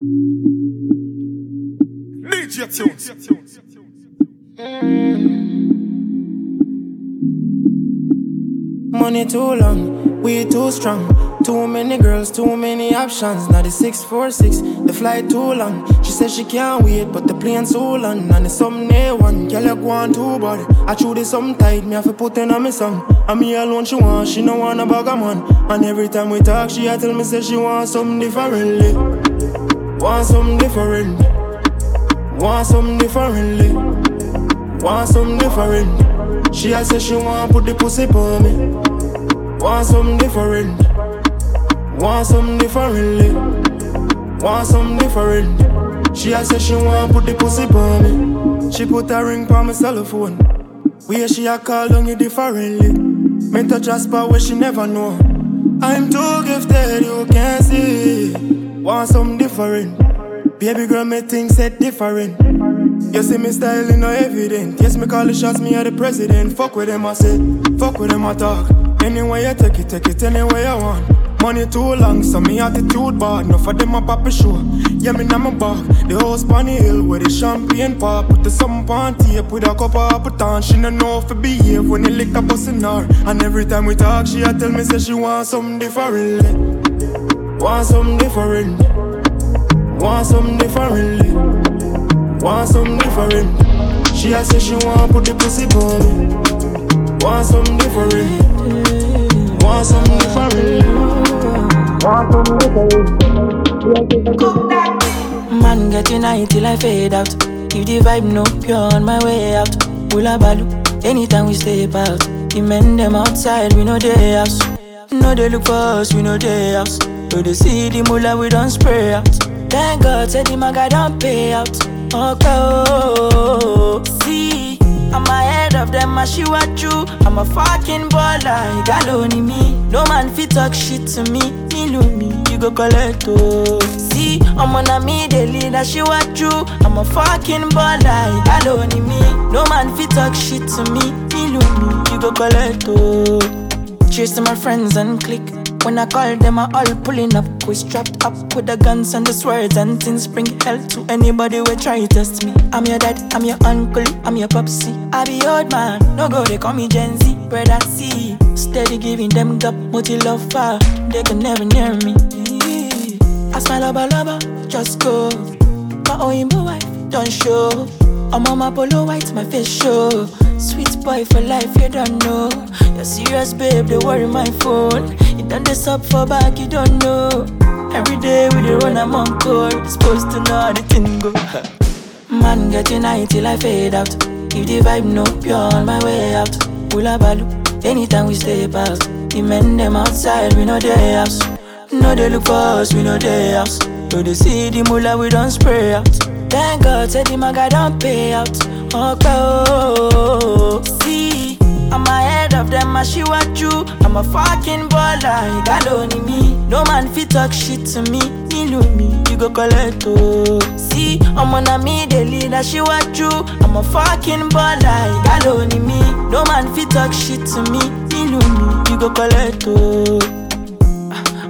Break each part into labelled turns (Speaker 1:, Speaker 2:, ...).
Speaker 1: DJ Tunes.
Speaker 2: Money too long, we too strong. Too many girls, too many options. Now the 646, the flight too long. She says she can't wait, but the plane so long. And it's some day one, girl you go on too bad. I chew this some tight, me have to put in on me song. And me alone she want, she no want a bag of man. And every time we talk, she a tell me say she want something differently. Want something different. Want something differently. Want something different. She a say she want put the pussy on me. Want something different. Want something differently. Want something different. She a say she want put the pussy on me. She put a ring on my cell phone. Where she a call on you differently. Me touch a spot where she never know. I'm too gifted, you can't see. Want something different. Baby girl, me things set different. You see me style no evident. Yes, me call the shots, me are the president. Fuck with them, I say. Fuck with them, I talk. Anyway you take it, take it anyway I want. Money too long, so me attitude bad. Enough of them a pop show. Yeah, me now my back. The house Bunny Hill with the champagne pop. Put the some on tape with a cup of apple She no know if behave when you lick the liquor bustin' her. And every time we talk, she a tell me say she want something different. Want something different. Want something differently. Want something different. She a say she want put the pussy on me. Want something different. Want something different. Want something different.
Speaker 3: Man getting high till I fade out. If the vibe no pure on my way out. Hula balu, anytime we step out. The men them outside, we know they house. No they look for us, we know they house. So they see the mullah, we don't spray out. Thank God, say the maga don't pay out. Okay, oh, see, I'm ahead of them, I she what you. I'm a fucking baller, you got only me. No man fit talk shit to me, me know me, you go collect oh. See, I'm on a me, the leader, she what you. I'm a fucking baller, you got only me. No man fit talk shit to me, me know me, you go collect oh. To my friends and click. When I call them, I all pulling up. We strapped up with the guns and the swords and things. Bring hell to anybody who try to test me. I'm your dad, I'm your uncle, I'm your popsy. I be old man, no go, they call me Gen Z. Brother C, steady giving them gap, multi love far. They can never near me. I smile lover, lover, just go. My own wife, don't show. I'm on my polo white, my face show. Sweet boy for life, you don't know. You're serious, babe, they worry my phone. You done this up for back, you don't know. Every day we dey run, I'm on. Supposed to know how the thing go. Man getting high till I fade out. If the vibe no pure on my way out. Hula balu, anytime we stay past. The men them outside, we know they house. No they look for us, we know they house. So they see the mullah, we don't spray out. Thank God, say the maga don't pay out. Oh, see, I'm ahead of them, I she what you. I'm a fucking baller, you got only me. No man fit talk shit to me, me me, you go collect oh. See, I'm on a me, the leader, she what you. I'm a fucking baller, you got only me. No man fit talk shit to me, me me, you go collect oh.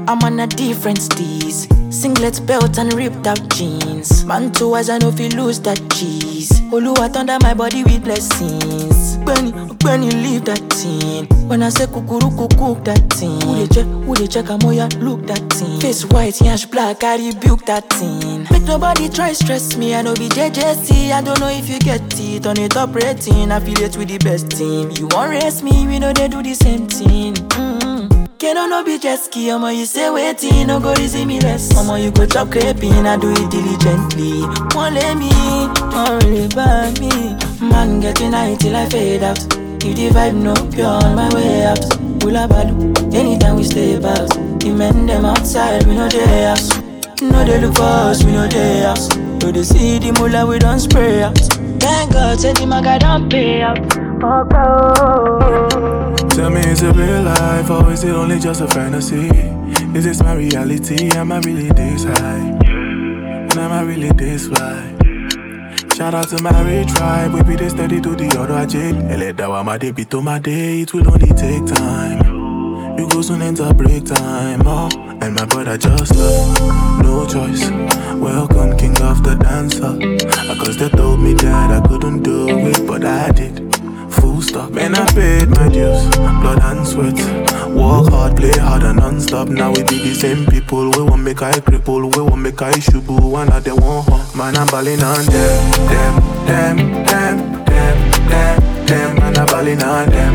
Speaker 3: I'm on a different steez. Singlet belt and ripped out jeans. Man two eyes, I know if you lose that cheese. Oluwa under my body with blessings. Benny, Benny, leave that thing. When I say kukuru, cook that thing. Who they check, who they check, I'm ya look that thing. Face white, yash black, I rebuke that thing. Make nobody try stress me, I know be JJC. I don't know if you get it on a top rating. Affiliate with the best team. You won't race me, we know they do the same thing. Mm-hmm. Can no be jet ski, I'ma you say waiting, no go easy me less. I'ma you go chop creping, I do it diligently. Won't let me, don't really me. Man getting high till I fade out. If the vibe no pure on my way out. Hula balu, anytime we stay out. The men them outside, we know they house. No they look for us, we know they house. So they see the mullah, we don't spray out. Thank God, say the maga don't pay out. Okay.
Speaker 4: Tell me is it real life or is it only just a fantasy? Is this my reality? Am I really this high? And am I really this fly? Shout out to my ray tribe, we be this steady to the other. Ele dawa my day, to my day, it will only take time. You go soon enter break time, oh, and my brother just love. No no choice. Welcome, king of the dancer. Cause they told me that I couldn't do it, but I did. Full stop, man, I paid my dues. Blood and sweat. Work hard, play hard and non-stop. Now we be the same people. We won't make I cripple, we won't make I shubu. One of them won't hurt. Man, I'm balling on them, them, them, them, them, them, them. Man, I'm balling on them.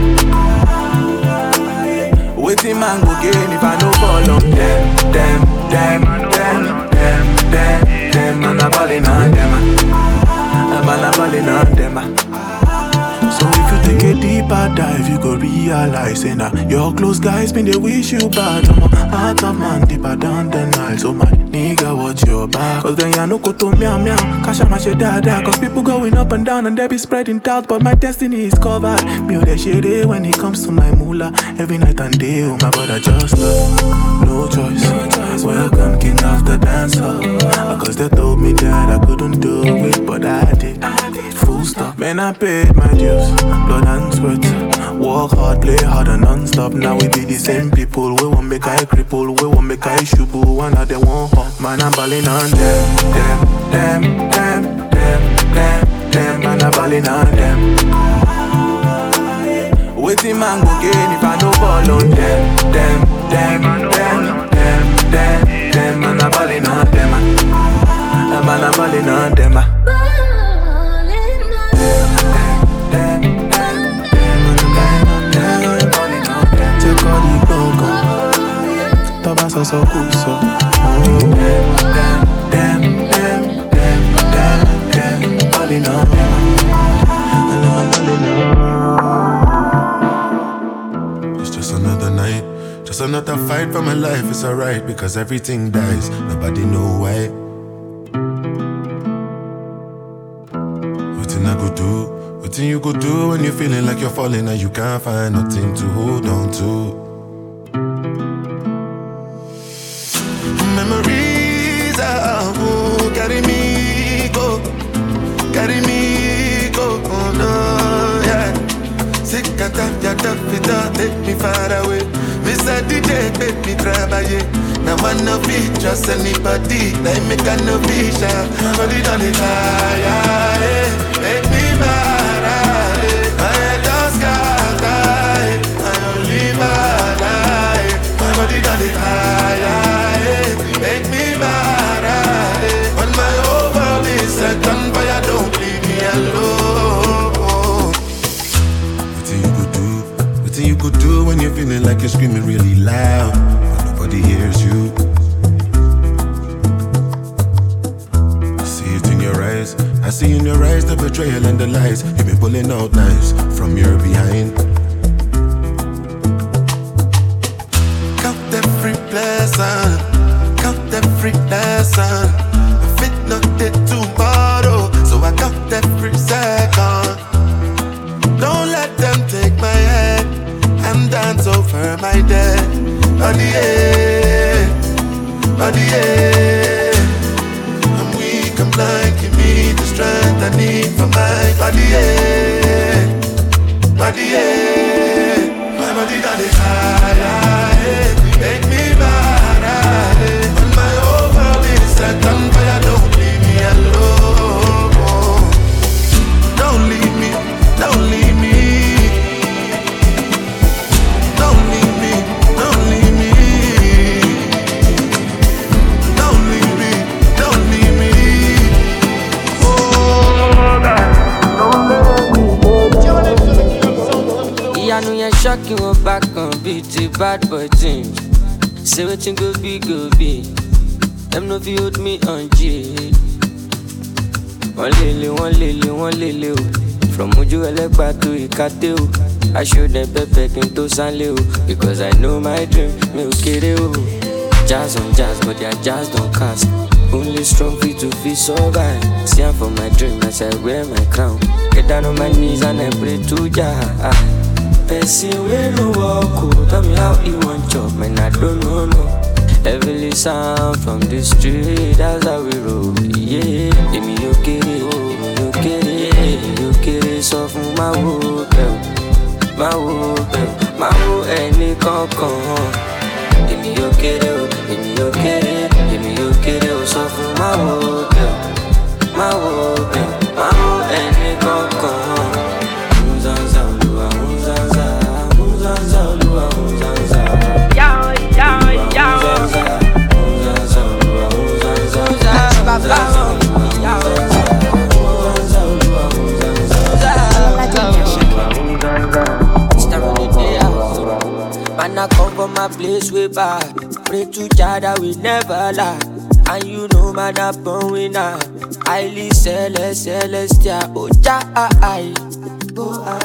Speaker 4: Waiting man go gain if I no fall on them, them, them, them, them, them, them. Man, I'm balling on them. Man, I'm balling on them. So if you take a deeper dive, you go realize, say nah, your close guys been they wish you bad. I'm a heart of man deeper down the Nile. So my nigga, watch your back. Cause then ya no go to meow meow, cash out my shit dada. Cause people going up and down and they be spreading doubt, but my destiny is covered. Me that shit eh, when it comes to my moolah. Every night and day, oh my brother just love. No choice. Welcome, king of the dancer. Cause they told me that I couldn't do it, but I did. Full stop. Man, I paid my dues. Blood and sweat. Work hard, play hard and non-stop. Now we be the same people. We won't make I cripple. We won't make I shubu. One of them won't hop. Man, I'm balling on them. Them, them, them, them, them, them. Man, I'm balling on them. Waiting man go gain if I no fall on them. Them, them, them, them, them, them. Man, I'm balling on them. Man, I'm balling on them.
Speaker 5: It's just another night, just another fight for my life. It's alright because everything dies. Nobody know why. What I go do, nothing you go do when you're feeling like you're falling and you can't find nothing to hold on to.
Speaker 6: O I show dem pepper tó sánlé o because I know my dream mi ò kéré o. jazz on jazz but their jazz don cast only strong fit to fit survive see am for my dream as I wear my crown get down on my knees and I pray to Jah. Person wey no o tell me how he wan chop man I don't know no. Heavily sound from the street that's how we roll. Yeah, èmi yóò kéré, èmi ìlú kéré sọ fún máa wo ẹ̀wù máa wo ẹ̀wù máa wo ẹni kankan èmi yóò kéré o èmi yóò kéré èmi yóò kéré o
Speaker 7: sọ fún máa wo ẹ̀wù máa wo ẹni kankan. for my place way back. Pray to Jah that we never lie. And you know man a born winner. Highly celest, celestial. Oh Jah, I go I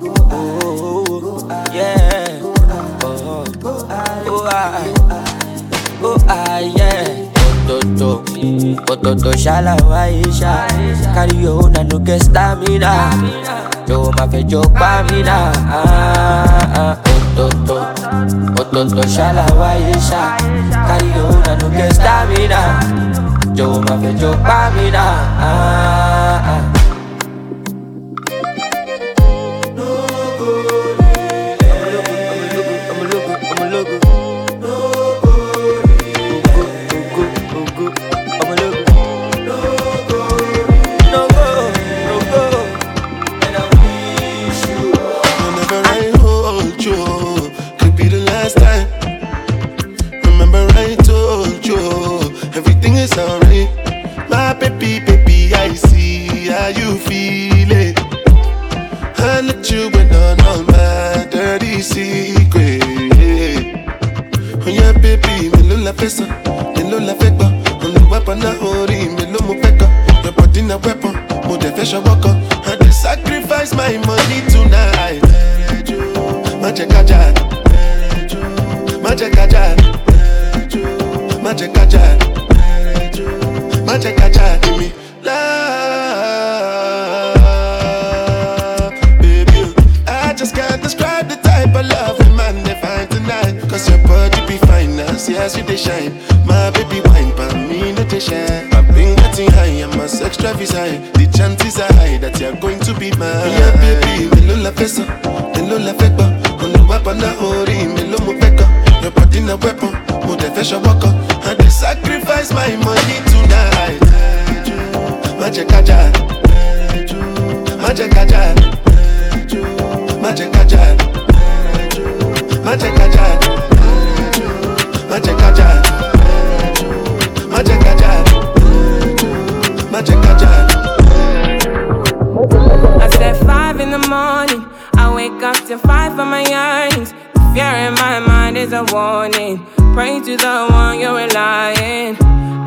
Speaker 7: go I oh, yeah. Go I, oh, go I, oh, I, oh, I, yeah. Toto, pototo shala waisha Carry your own stamina Yo, my fe, yo, pamina ah, ah, ah. Ototo, Ototo shalawaisha Carry on and stamina. Jo mafia, jo pamina. Ah, ah. ah. shoboko. And I
Speaker 5: sacrifice my money tonight. Magic ajar. Magic ajar. Magic ajar. Magic ajar. Give me love. Baby, I just can't describe the type of love a man they find tonight. Cause your body be fine finance, yes, you they shine. My baby wine, but me no they shine. I've been getting high, and my sex drive is high man. you the
Speaker 8: one you're relying.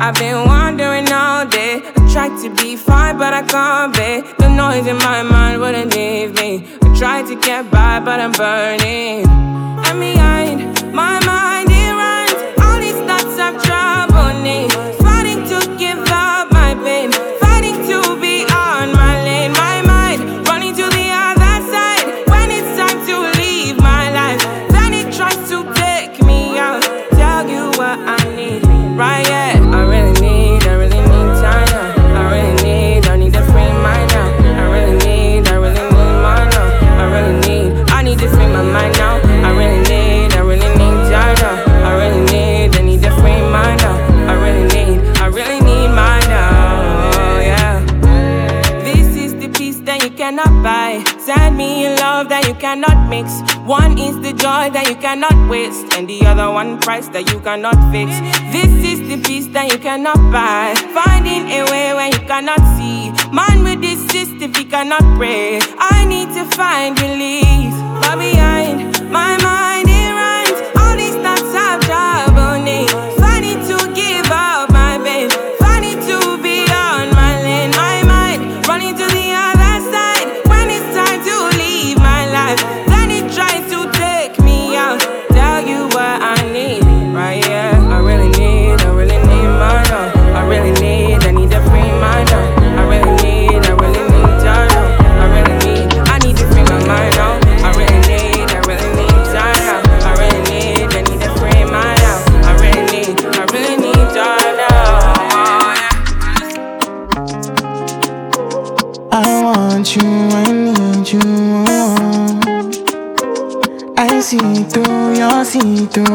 Speaker 8: I've been wandering all day. I tried to be fine, but I can't be. The noise in my mind wouldn't leave me. I tried to get by, but I'm burning. joy that you cannot waste, and the other one price that you cannot fix. This is the peace that you cannot buy, finding a way when you cannot see. Man with this system, he cannot pray. I need to find relief. Bobby You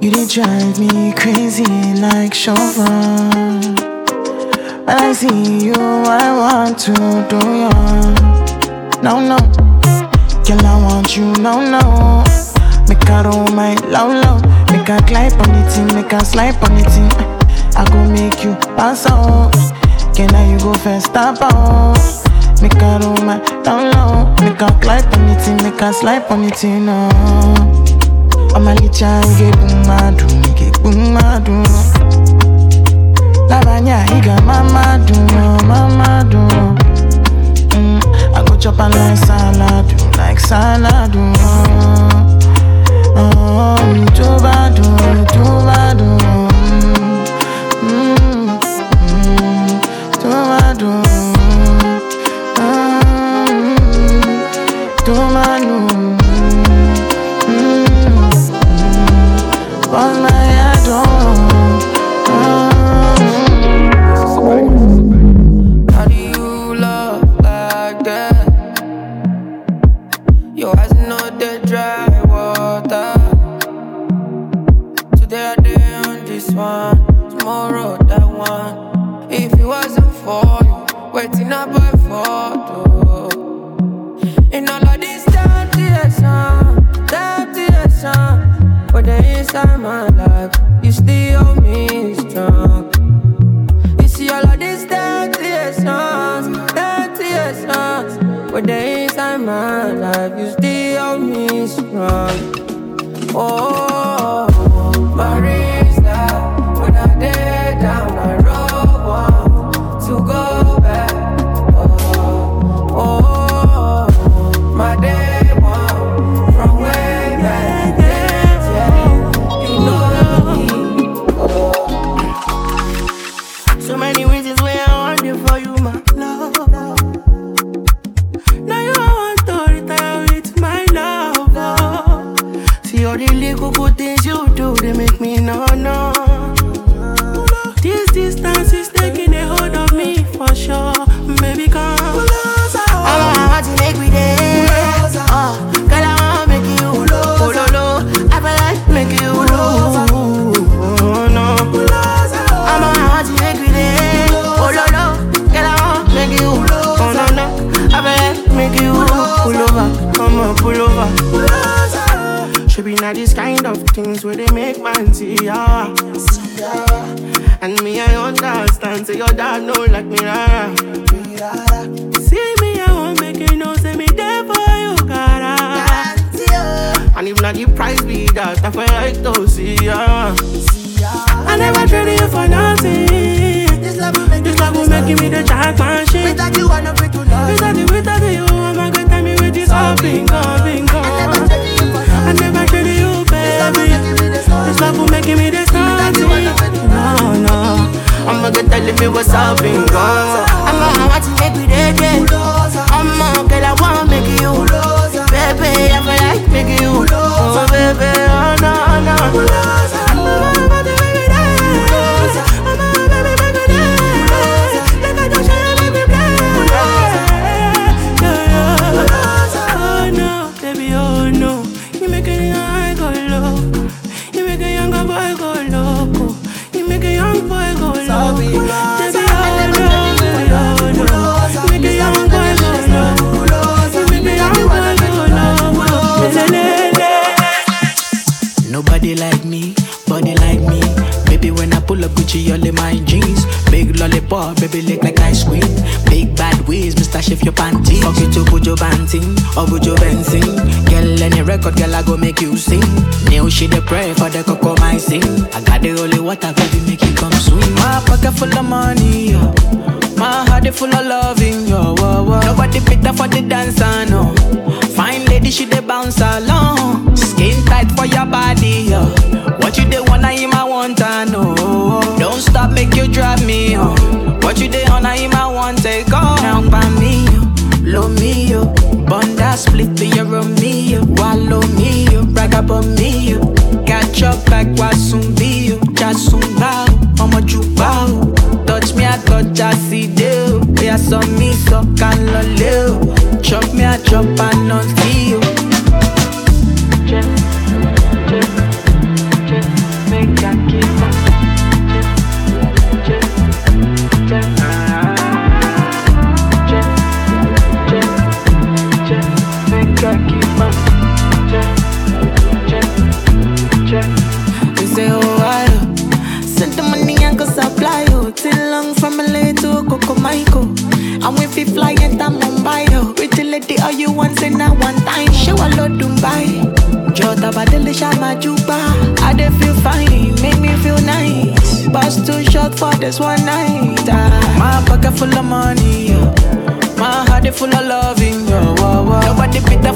Speaker 9: did drive me crazy like Chauvin. When I see you, I want to do you. Now, no. Girl, I want you, now, no. Make I roll my low, low. Make I slide on it, in. make I slide on it. In. I go make you pass out. Can I you go first, stop on. Make a roll my down low. Make a glide on it, make a slide on it, no. I'm a little get boom, I do, get boom, I do. Lavanya, higa mama do, mama do. Mm, I go chop and like salad, like salad, do. Oh, too bad, too bad. Mm, mm, too bad, too bad, of things where they make man see ya. Ya. And me, I understand. Say your dad know like me, rara. See me, I won't make you know. Say me there for you, cara. Ah. And if not the price be that, I feel like to see ya. I never traded you for nothing. This love will make, this love will make me the jackpot shit. Without you, I'm not free to love. Without you, without you, oh I'm not gonna tell me with this all bingo, bingo. I never traded you, baby. This love will make me the nothing. No, no. I'm gonna tell me what's up, bingo. I'm gonna want to make me day. I'm gonna girl, I wanna make you. Baby, I feel like making you. Oh, baby, oh, no, no.
Speaker 6: Gucci, in my jeans. Big lollipop, baby, lick like ice cream. Big bad ways, Mr. Shift your panties. Fuck you to Bujo Banting or Bujo Benzing. Girl, any record, girl, I go make you sing. New shit, the pray for the cocoa, my sing. I got the holy water, baby, make you come swim. My pocket full of money, yo. My heart is full of loving, yo. Whoa, whoa. Nobody better for the dancer, no. Fine lady, she dey bounce along. Skin tight for your body, yo. What you wanna him, I to know. Don't stop, uh? Make you drive me, yo. What you dey on, I want take off. Down by me, oh. yo. Blow me, oh. yo. Bun that split to your me, yo. Wallow me, yo. Brag about me, yo. Catch up like Wasumbi, yo. Jasumba, I'ma juba, Touch me, I touch, I see you. Yeah, saw me, so can loleo. Chop me, I chop, I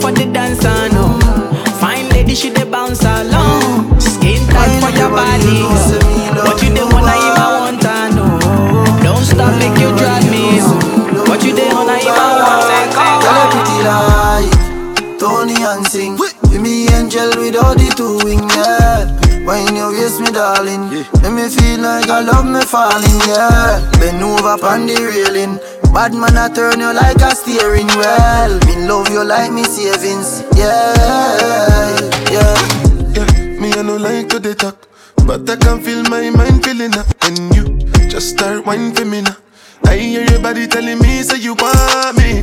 Speaker 6: for the dance, I know. Fine lady, she dey bounce along. Skin tight for your body, yo. What you dey wanna if I want, I know. Don't stop, make you drive me, yo. What you dey wanna if I want, I
Speaker 10: Girl, you pretty like Tony and sing. Be me angel with all the two wings, yeah. When you waist me, darling, make me feel like I love me falling, yeah. Bend over on the railing. Bad man, I turn you like a steering wheel. Me love you like me savings, yeah, yeah.
Speaker 5: Yeah, me I no like to dey talk, but I can feel my mind feeling up when you just start whining for me now. I hear your body telling me say you want me.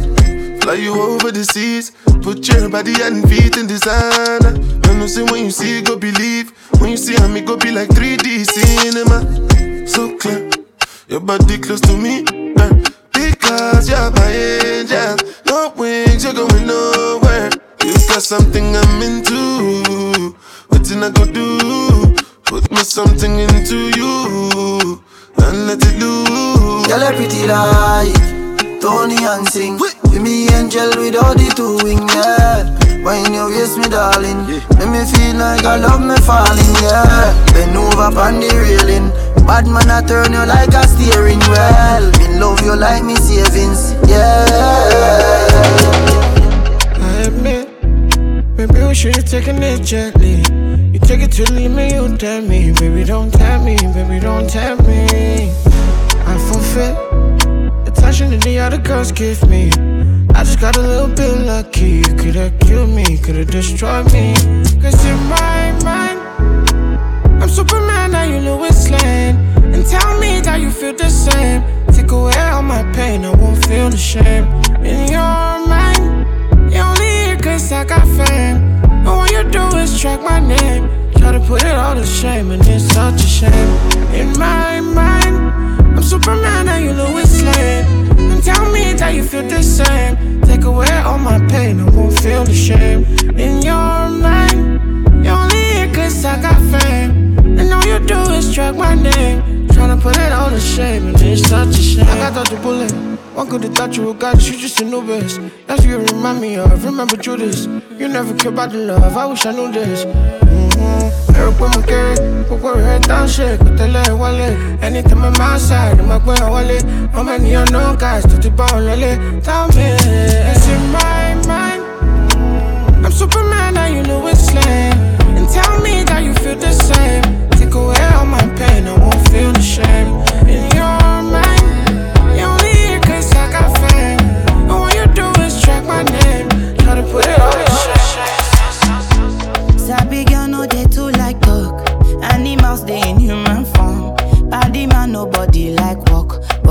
Speaker 5: Fly you over the seas, put your body and feet in designer. I know say when you see go believe, when you see I me go be like 3D cinema. So clear, your body close to me, Because you're my angel, no wings, you're going nowhere. You got something I'm into. What did I go do? Put me something into you and let it loose.
Speaker 10: Girl, pretty like Tony and sing. Be me angel with all the two wings, yeah. When you waist me, darling, make me feel like I love me falling, yeah. Bend over on the railing. Bad man, I turn you like a steering wheel. Me love you like me savings, yeah.
Speaker 11: I admit, maybe we should've taken it gently. You take it to leave me, you tell me, baby, don't tell me, baby, don't tell me. I forfeit attention that the other girls give me. I just got a little bit lucky. You could've killed me, could've destroyed me. Cause in my mind, Superman, now you Lois Lane. And tell me that you feel the same. Take away all my pain, I won't feel the shame. In your mind, you only here cause I got fame. And all you do is track my name. Try to put it all to shame, and it's such a shame. In my mind, I'm Superman and you Lois Lane. And tell me that you feel the same. Take away all my pain, I won't feel the shame. In your mind, you only here cause I got fame. And all you do is track my name. Tryna put it all to shame, and it's such a shame. I got the bullet. One could have thought you were God, you just a novice. That's what you remind me of. Remember Judas. You never care about the love. I wish I knew this. Mm-hmm. Eric with my put where head down shit, put the leg wallet. Anytime I'm outside, I'm like, where wallet. How many unknown guys to the bone, lily? Tell me, it's in my mind. I'm Superman, now you know it's lame. And tell me that you feel the same. Take away all my pain, I won't feel the shame. You only here cause I got fame. And all you do is track my name. Try to put it all in shame.
Speaker 6: Sabi girl no dey too like talk. Animals dey in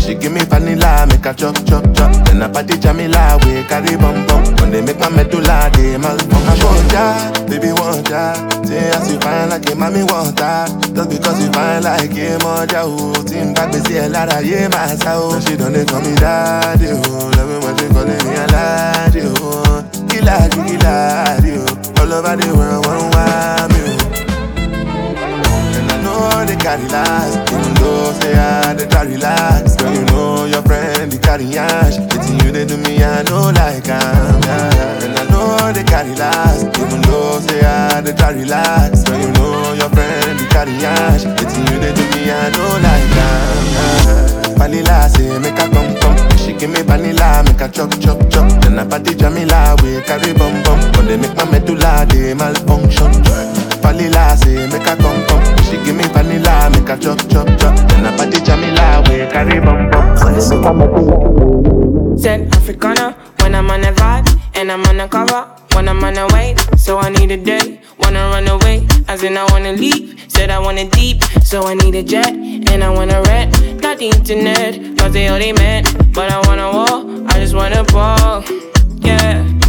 Speaker 5: She give me vanilla, make a chop chop chop. Then I party Jamila, we carry bum bum. When they make my medulla, they malfunction. Want ya, baby want ya. Say as you fine like a mommy want ya. Just because you fine like a moja, oh. Team back, me see a lot of yeah, my soul. She don't call me daddy, oh. Love me when she calling me a laddie, oh. Killer, killer, oh. All over the world, one want me, know they carry last. Even though say I they try relax Girl, you know your friend, they carry ash. It's you they do me, I know like I'm yeah. And I know they carry last. Even though say I they try relax Girl, you know your friend, they carry ash. It's you they do me, I know like I'm. Vanilla say make a come come She give me vanilla, make a chop chop chop. Then I party Jamila, we carry bum bum. When they make my medulla, they malfunction Vanilla say make a come come She give me vanilla, make a chop chop chop Then I party Jamila, we carry bum bum When they make my medulla
Speaker 8: Said Africana when I'm on a vibe and I'm on a cover when I'm on a wait. So I need a day, wanna run away, as in I wanna leave. Said I want it deep, so I need a jet and I wanna rent, not the internet, cause they all they meant. But I wanna walk, I just wanna ball, yeah.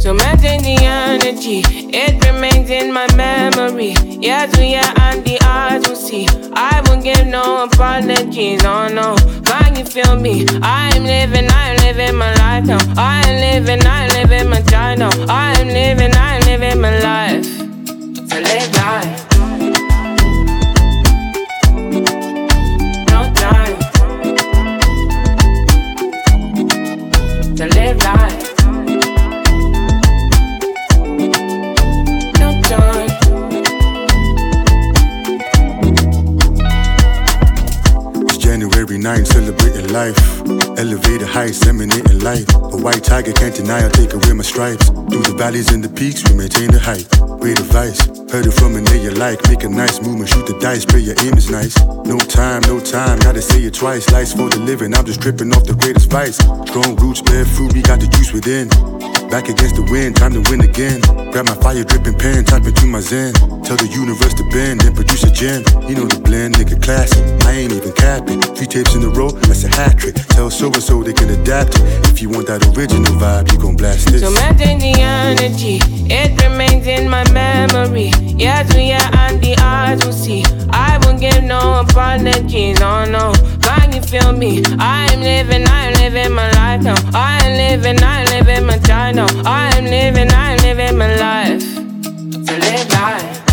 Speaker 8: So maintain the energy, it remains in my memory. Yes, we are and the eyes will see. I won't give no apologies, oh no. Can you feel me? I'm living, I'm living my life now. I'm living, I'm living my time now. I'm living, I'm living my life. So live life. To live life.
Speaker 12: 99 celebrating life. Elevated heights, emanating light. A white tiger can't deny I'll take away my stripes. Through the valleys and the peaks, we maintain the height. Great advice, heard it from a nigga like. Make a nice movement, shoot the dice, pray your aim is nice. No time, no time, gotta say it twice. Life's for the living, I'm just tripping off the greatest vice. Strong roots, bear fruit, we got the juice within. Back against the wind, time to win again. Grab my fire dripping pen, type into my zen. Tell the universe to bend, then produce a gem. You know the blend, nigga classic. I ain't even capping. Three tapes in a row, that's a hat trick. Tell so and so they can adapt it. If you want that original vibe, you gon' blast this.
Speaker 8: So maintain the energy, it remains in my memory. Yes, we are and the eyes will see. I won't give no apologies, oh no. Can you feel me? I'm living, I'm living my life now. I'm living, I'm living my time now. I'm living, I'm living my life. So live life.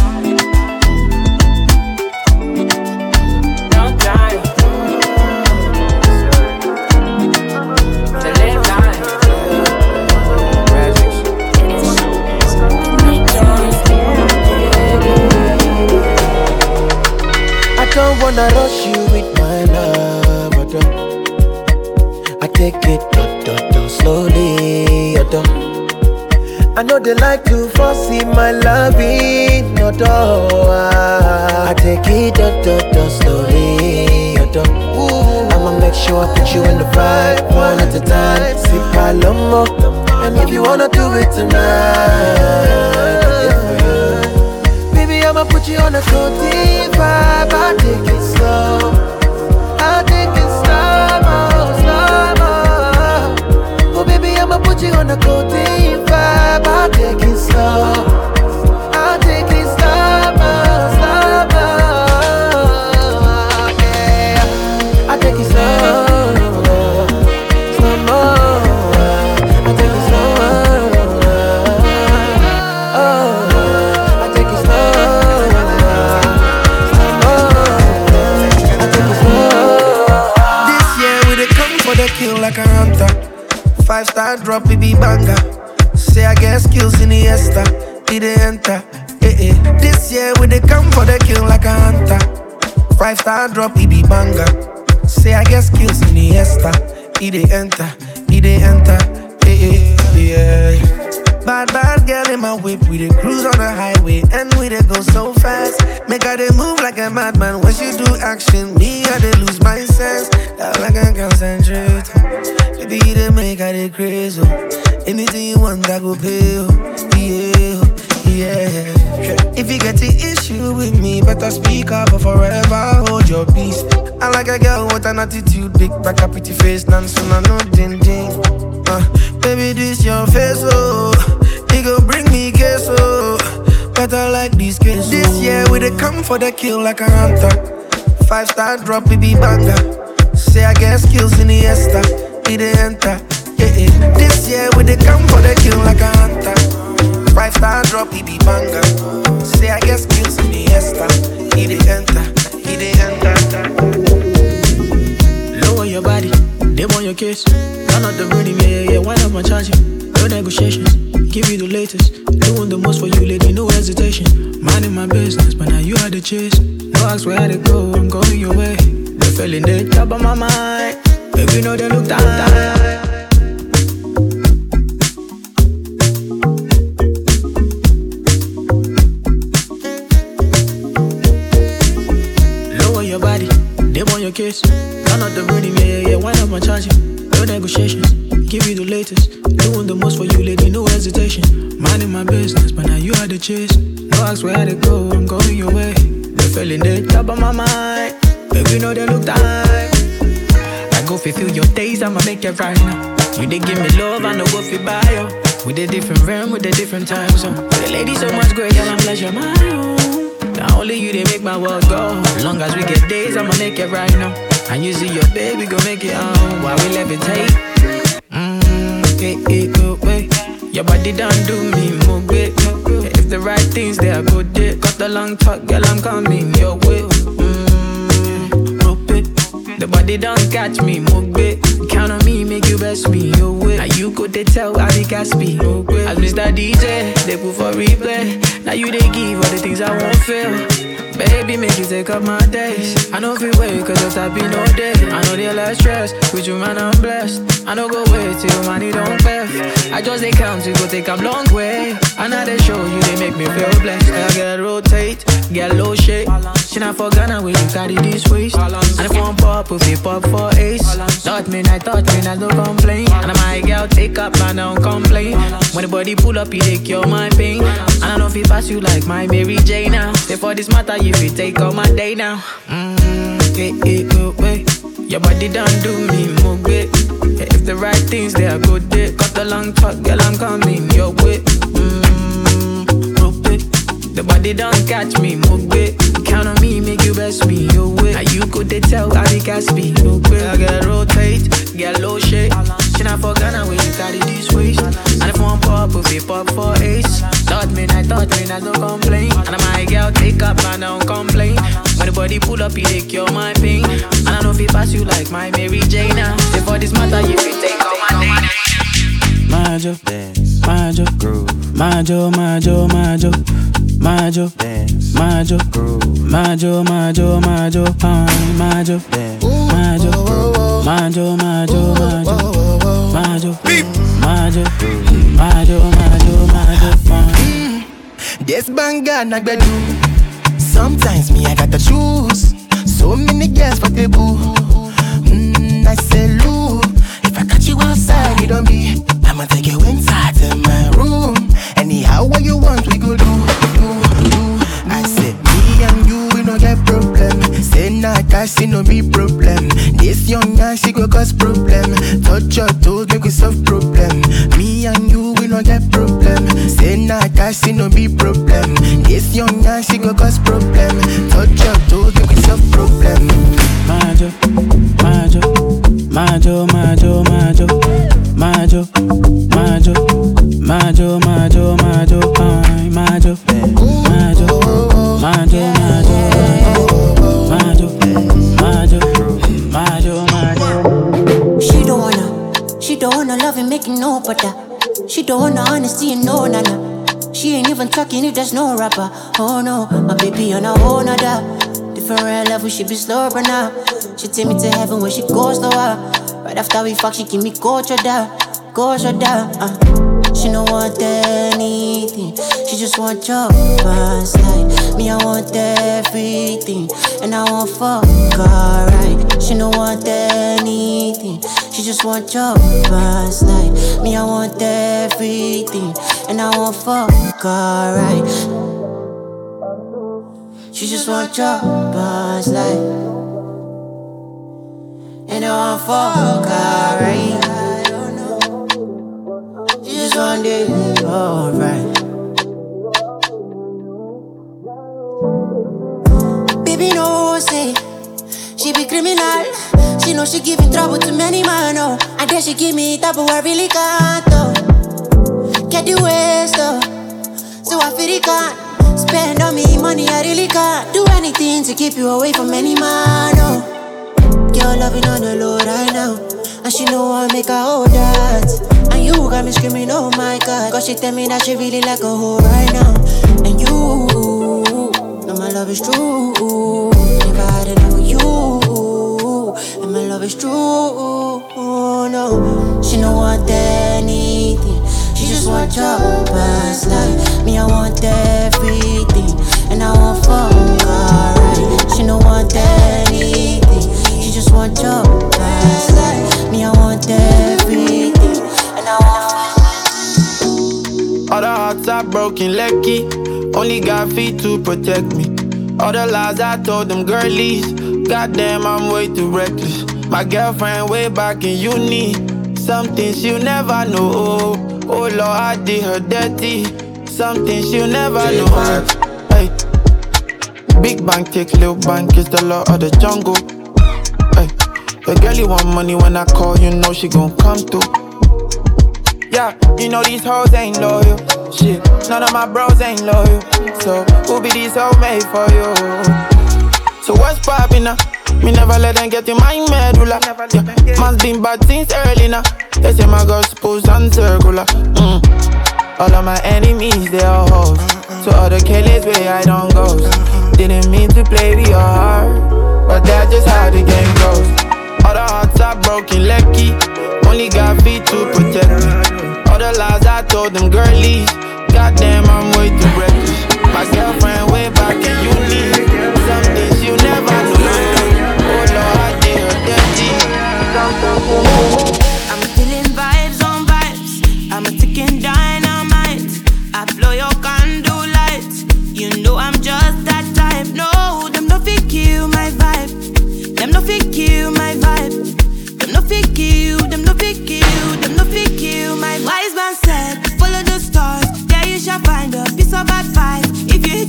Speaker 13: Wanna rush you with my love, oh, I don't. I take it dot, dot, dot, slowly, oh, I don't. I know they like to foresee my loving, oh, no door. I take it dot, dot, dot, slowly, I don't. I'ma make sure I put you in the vibe, one at a time. Sip Palomo, and if you wanna do it tonight, I'ma put you on a codeine vibe. I'll take it slow. I'll take it slow, slow. Oh, baby, I'ma put you on a codeine vibe. I'll take it slow. be banger. Say I get skills in the Esther, did they enter? Eh eh. This year we they come for the kill like a hunter. Five star drop, it be banger. Say I get skills in the Esther, it they enter, it they enter. Eh eh. Yeah. Bad, bad girl in my whip. We dey cruise on the highway and we dey go so fast. Make her dey move like a madman. Once you do action, me I dey lose my sense. Girl, I can concentrate. Baby, you dey make her dey crazy. Anything you want, I go pay. Yeah. Yeah. If you get the issue with me, better speak up or forever hold your peace. I like a girl with an attitude, big back, a pretty face, none soon I know ding ding. Uh, baby, this your face, oh. He go bring me queso. Oh. Better like this case. This year we dey come for the kill like a hunter. Five star drop, baby banger. Say I get skills in the Esta, he dey enter. Yeah, yeah. This year we dey come for the kill like a hunter. Five star drop, he be banger. Say I get skills in the Esta, he dey enter, he dey enter.
Speaker 6: Lower your body, they want your kiss. Turn up the rhythm, yeah, yeah. Wind up my charging. No negotiations, give you the latest. Doing the most for you, lady, no hesitation. Minding my business, but now you had the chase. No ask where I go, I'm going your way. The feeling they top of my mind. Baby, know they look down. Your body, they want your kiss. Turn up the rhythm, yeah, yeah. Wind up my charging. No negotiations, give you the latest. Doing the most for you, lady, no hesitation. Minding my business, but now you had the chase. No ask where I go, I'm going your way. The feeling they top of my mind. Baby, know they look down. I go fulfill your days, I'ma make it right now. You they give me love, I know go fi buy you. With a different realm, with a different time zone. The lady so much great, girl, I'm pleasure my own. Now only you they make my world go. Long as we get days, I'ma make it right now. And you see your baby, go make it on while we levitate. Mmm, hey, hey, go, wait. Your body done do me more great. If the right things they are good, they got the long talk, girl, I'm coming your way. Mmm, rope it. The body don't catch me, Mogbe. Me, make you best eh. me your way. Now you could they tell I be Caspi. As Mr. DJ, they put for replay. Now you they give all the things I won't feel. Baby, make you take up my days. I know if you wait, cause if I be no day. I know they less stress, with you man, I'm blessed. I know go wait till money don't pay. I just they count, you go take a long way. And now they show you, they make me feel blessed. I get rotate, get low shake. She not for Ghana, where you carry this waist. And if one pop, if you pop for ace. Thought me, I thought me, I no complain. And I'm my girl take up, I don't complain. When the body pull up, you they your my pain. And I know if it pass you like my Mary Jane now. For this matter, you you take all my day now. Mmm, hey, hey, go, hey. Your body done do me more great. If the right things they are good, they cut the long talk, girl, I'm coming your way. The body don't catch me, Mogbe. Count on me, make you best me your way. Now you could they tell I be Caspi, Mogbe. I get rotate, get low shake. She not for Ghana when you carry this waist. And if one pop, if it pop for ace. Thought me, I thought me, I don't complain. And I'm my girl take up, I don't complain. When the body pull up, you take your my pain. And I know if it pass you like my Mary Jane. now. For this matter, you fit take all my day now. Majo,
Speaker 14: dance,
Speaker 6: Mind
Speaker 14: groove.
Speaker 6: Mind your, mind your,
Speaker 14: dance.
Speaker 6: Mind
Speaker 14: groove.
Speaker 6: Mind your, mind your, pine. Mind
Speaker 14: dance.
Speaker 6: Mind your groove. Mind your, mind your, mind your. Beep. Mind your groove. Mind your, mind your, mind pine.
Speaker 13: Mm. Yes, banga nagbedu. Sometimes me I gotta choose. So many girls for the boo. Mmm, I say, Lou, if I catch you outside, it don't be. I'ma take you inside you want, we go do, do, do. I say me and you, we no get problem. Say not nah, cash, no be problem. This young man, she go cause problem. Touch your toes, make we solve problem. Me and you, we no get problem. Say not nah, cash, no be problem. This young man, she go cause problem. Touch your toes, make we solve problem.
Speaker 6: Majo, Majo, Majo, Majo, Majo, Majo, Majo, Majo, Majo, Pine, Majo, Majo, Majo, Majo, Majo, Majo, Majo, Majo.
Speaker 15: She don't wanna, she don't wanna love and make it no better. She don't wanna honesty and no nana. She ain't even talking if there's no rapper. Oh no, my baby on a whole nother. Different level, she be slow, but now. She take me to heaven when she goes lower. Right after we fuck, she give me go down, go down. Uh. She don't want anything, she just want your past life. Me, I want everything, and I want fuck alright. She don't want anything, she just want your past life. Me, I want everything, and I want fuck alright. She just want your past life, and I want fuck alright. Just it alright. Baby, no say she be criminal. She know she giving trouble to many man, oh. And then she give me trouble I really can't, oh. Get the waste, oh. So I feel it can't spend on me money. I really can't do anything to keep you away from any man, oh. Girl, loving on the low right now. And she know I make her hold that. And you got me screaming, oh my god. Cause she tell me that she really like a hoe right now. And you, know my love is true. Never had you. And my love is true. No, she don't want anything. She just want your past life. Me, I want everything. And I want
Speaker 16: broken, lucky. Only got feet to protect me. All the lies I told them girlies. Goddamn, I'm way too reckless. My girlfriend way back in uni. Some things you never know. Oh Lord, I did her dirty. Some things you never know. Hey. Big bank take little bank is the law of the jungle. Hey. The girl you want money when I call, you know she gon' come through. Yeah, you know these hoes ain't loyal. Shit, none of my bros ain't loyal. So who be these all made for you? So what's poppin' now? Me never let them get in my medulla. Yeah, man's been bad since early now. They say my girl's supposed and circular. Mm. All of my enemies, they are hoes. So all the killers where I don't go. Didn't mean to play with your heart, but that's just how the game goes. All the hearts are broken, lucky. Only got feet to protect me. All the lies I told them girlies. Goddamn, I'm way too reckless. My girlfriend way back in uni. Some things you never know. Oh Lord, I did her dirty.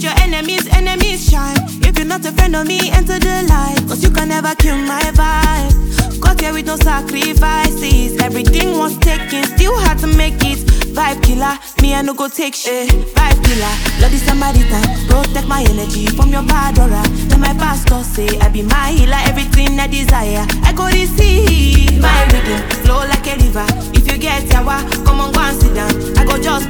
Speaker 17: Your enemies, enemies shine. If you're not a friend of me, enter the light. Cause you can never kill my vibe. Got here with no sacrifices. Everything was taken, still had to make it. Vibe killer, me I no go take shit. Vibe killer, love is somebody time. Protect my energy from your bad aura. Then my pastor say I be my healer, everything I desire. I go receive my rhythm, flow like a river. If you get yawa, come on go and sit down. I go just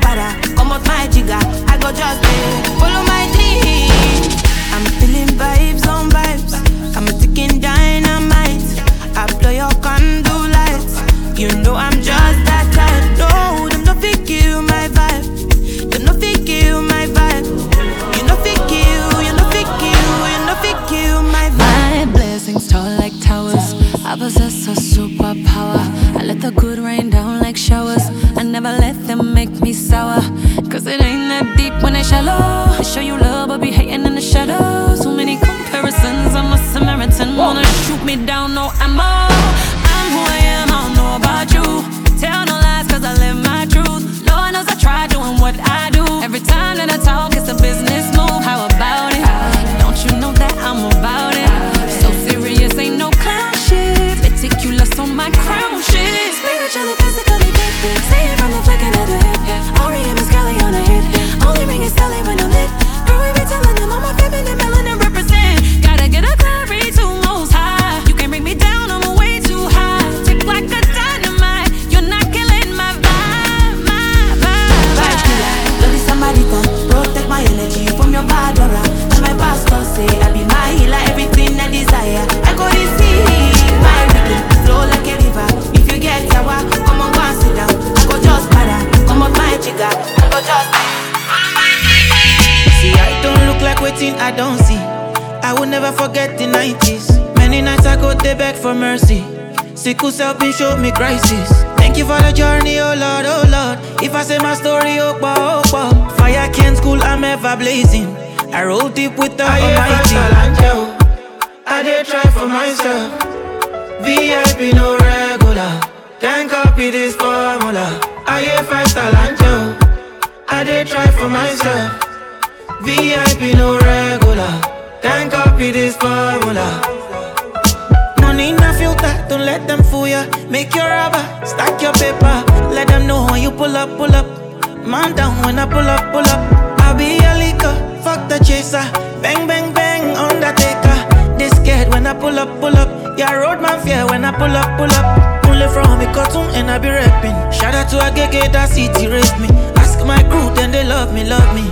Speaker 17: your
Speaker 2: rubber, stack your paper. Let them know when you pull up, pull up. Man down when I pull up, pull up. I'll be a leaker, fuck the chaser. Bang, bang, bang, undertaker. They scared when I pull up, pull up. Yeah, roadman fear when I pull up, pull up. Pull it from me cartoon and I be rapping. Shout out to a gege that city rape me. Ask my crew, then they love me, love me.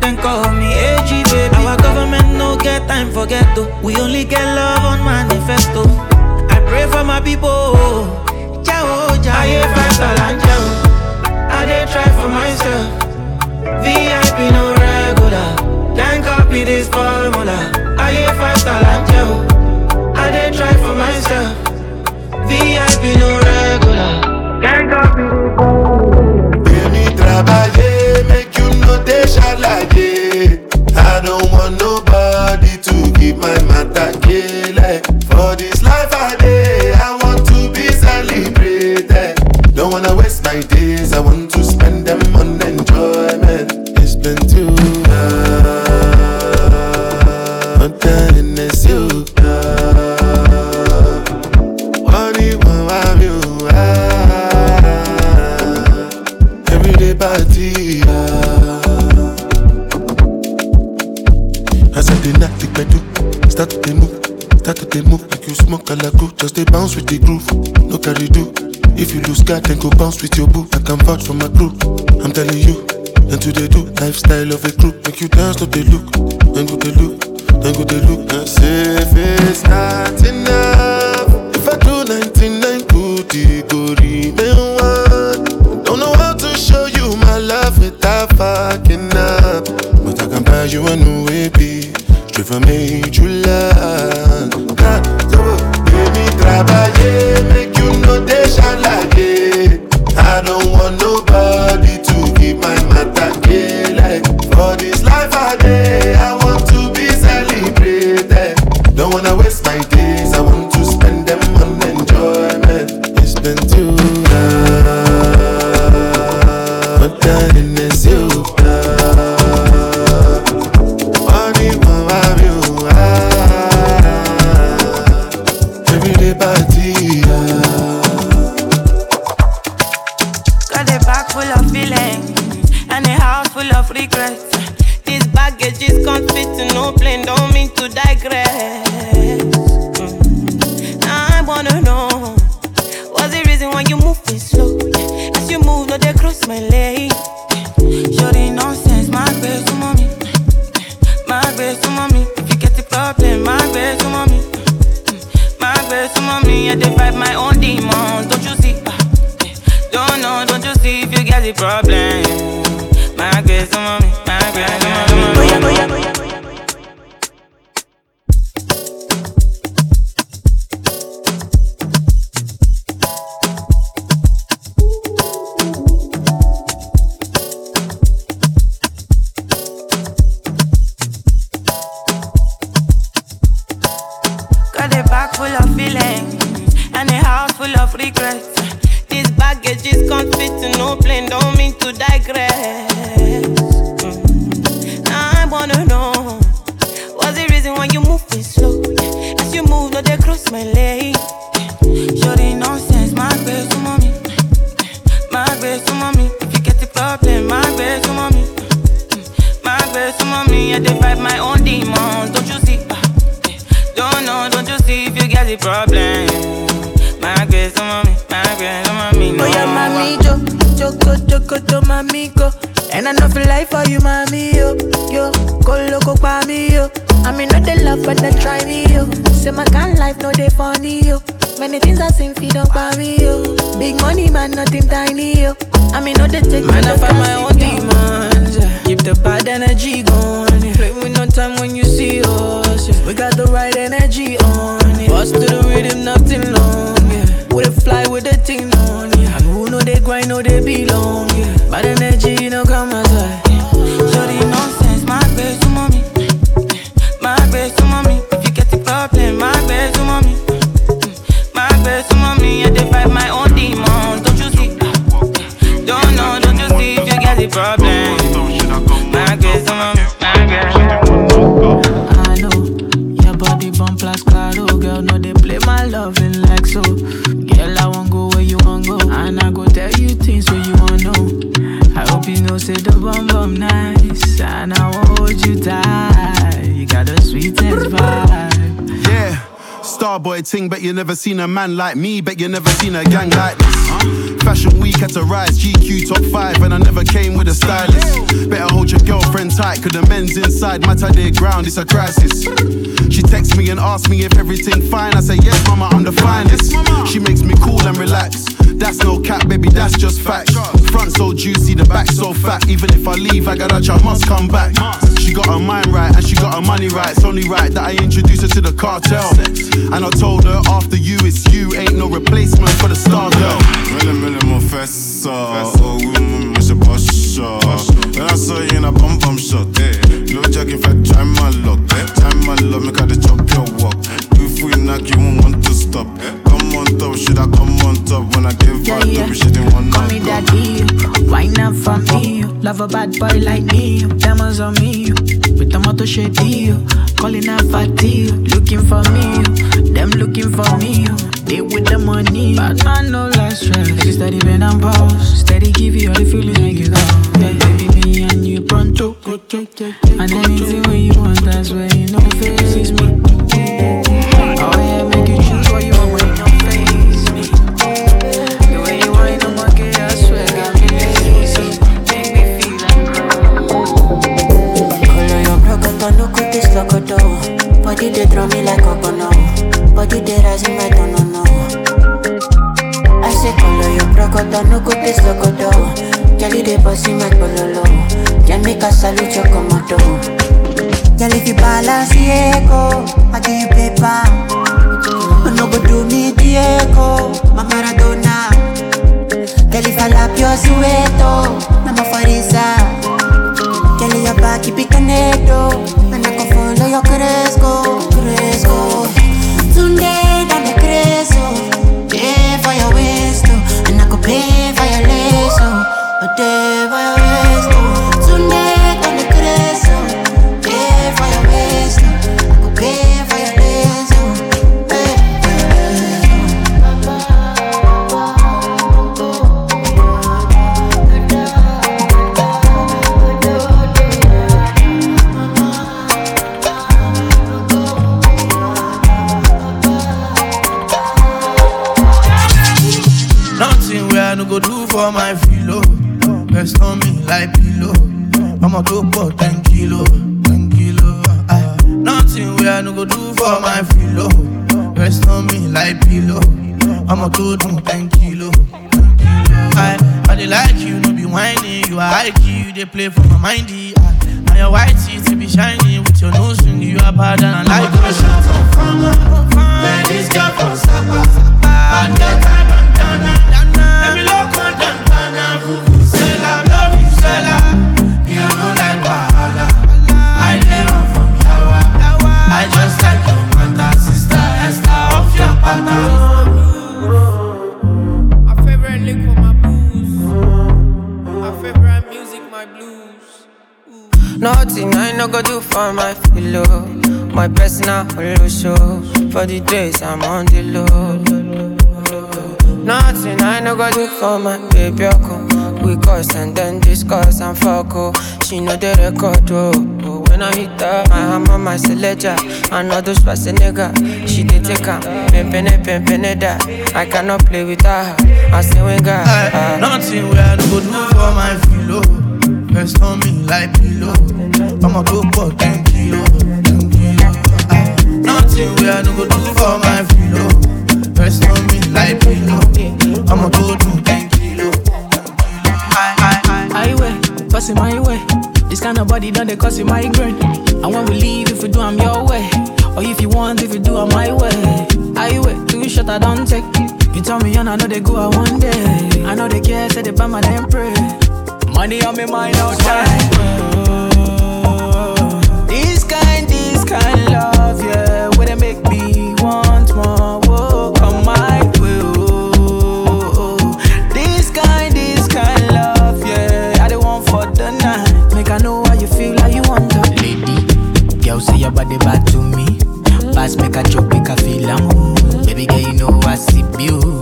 Speaker 2: Then call me AG baby. Our government no get time for ghetto. We only get love on manifesto. I pray for my people. I five star and ciao. I dey try for myself. VIP no regular. Can't copy this formula. I hear five star and ciao. I dey try for myself. VIP no regular. Can't copy this formula.
Speaker 5: Baby, trabalhei, make you no dey shalaye. I don't want nobody to give my matter kele. For this life I Waste my days, I want to spend them on enjoyment. It's been too long, but then it's you. Do? Everyday party. As I dey knock the pedal, start to move, start to move like you smoke a alago. Just dey bounce with the groove, no carry do. If you lose guard, then go bounce with your boo. I can vouch for my crew. I'm telling you, and to they do lifestyle of a crew. Make you dance, no they look, then go they look, then go they look. And say if it's not enough, if I do 99 good, it go remain one. Don't know how to show you my love without fucking up. But I can buy you a new baby, straight from major land. God, so baby, trabalhei, wanna
Speaker 2: we gone. Play with no time when you see us. Yeah. We got the right energy on it. Bust to the rhythm, nothing long. Yeah. With a fly with the thing on
Speaker 18: it. Yeah. And who know they
Speaker 6: grind, know they
Speaker 19: belong. Seen a man like me, bet you never seen a gang like this. Fashion week had to rise, GQ top five, and I never came with a stylist. Better hold your girlfriend tight, cause the men's inside matter their ground, it's a crisis. She texts me and asks me if everything fine. I say, yes, mama, I'm the finest. She makes me cool and relax. That's no cap, baby, that's just fact. Front so juicy, the back so fat. Even if I leave, I got a I must come back. She got her mind right and she got her money right. It's only right that I introduce her to the cartel. And I told her after you, it's you. Ain't no replacement for the star girl.
Speaker 20: Mille, mille, mon fessa. Oh, woman, je boss. When I saw you in a bum bum shot. No jogging fat, try my luck. Time my love, eh? make her the chop your walk. If we knock, you won't want to stop. Eh? Should I come on top? When I give
Speaker 6: yeah, her yeah. she didn't want Call me daddy, wine up for me. Love a bad boy like me. Diamonds on me. With the motor deal. Calling her fatty, looking for me. Them looking for me. They with the money. But man, no less stress. Like steady bend and pause. Steady give you all the feelings make you go. Yeah, baby, me and you pronto. And anything when you want, that's where you know faces me.
Speaker 15: If
Speaker 21: Nothing I no go do for my
Speaker 22: baby. Oko. We cuss and then discuss and fuck. Oh. She know the record. Oh. oh. When I hit her, my hammer, my selector. Another spicy nigga. She did take her. Pimpin' pimpin' that. I cannot play with her. I say when God.
Speaker 21: Aye, Nothing where I go do for my filo. Rest on me like pillow. I'ma go for 10 kilo, 10 kilo. Aye, Nothing where I go do for my filo. Rest on me like pillow. I'ma go do 10 kilo.
Speaker 6: Highway, passing my way. This kind of body done they cause you migraine. And when we leave, if we do, I'm your way. Or if you want, if you do, I'm my way. Highway, two shot, I don't take. it. You tell me, and I know they go out one day. I know they care, say they buy my damn pray. Money on me mind all time. This kind, this kind pass, make a joke, make a feel am. Baby girl, you know I see you.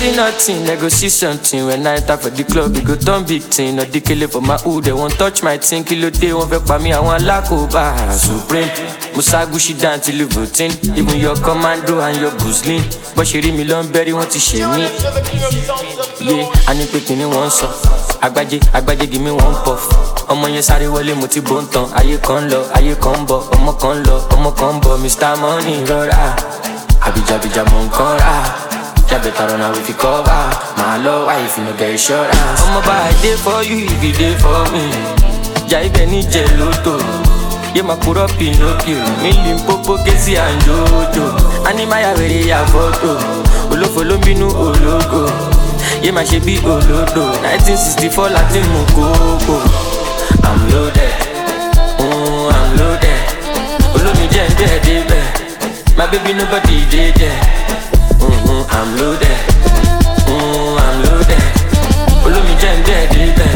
Speaker 6: See
Speaker 7: nothing, they go see something. When I enter for the club, we go turn big thing. No dikele for my hood, they won't touch my thing. Kilo day, won't fake me, I want lakoba. Supreme, Musa Gucci down till voting. Even your commando and your Guzlin. But she read me long berry, want to share me. Yeah, I need picking in one song. Agbaje, agbaje, give me one puff. ọmọ yẹn sáré wọlé mo ti bó ń tan ayé kan lọ ayé kan bọ ọmọ kan lọ ọmọ kan bọ mr money rọra àbíjàbíjà mọ̀ nǹkan rà. Yeah, better run away if you cover. My love, if you no get insurance. I'm about a day for you if you day for me. Geloto Yeah, my put up Pinocchio. Million popo, Kesi and Jojo. Animaya where ya photo Olofo ló ń bínú ológo. Yeah, my ṣe olodo 1964 Latin mo kókó. I'm loaded, mm, I'm loaded. Olómi jẹ́ ń bẹ́ẹ̀ débẹ̀ My baby nobody there Mm-hmm, I'm loaded. Mm, I'm loaded. Olómi jẹ́ ń dẹ́ débẹ̀.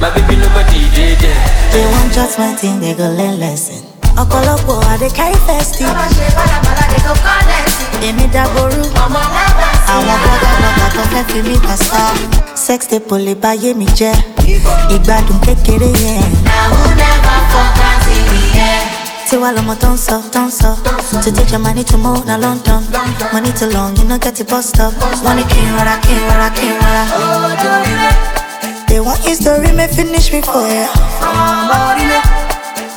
Speaker 7: My baby nobody dey there.
Speaker 23: They want just my thing, they go learn lesson. ọ̀pọ̀lọpọ̀ àdé carry festy. èmi dàgbòrú. àwọn bọ́gàbọ́gà tó fẹ́ fi mí pàṣà. sex tape lè bá yé mi jẹ́. ìgbádùn kékeré yẹn. Lọmọ tó ń sọ tó ń sọ. to take your money to move na london. money too long you no get the bus stop. wọ́n ní kí n rọra kí I kí n rọra. they want history may finish me for ya.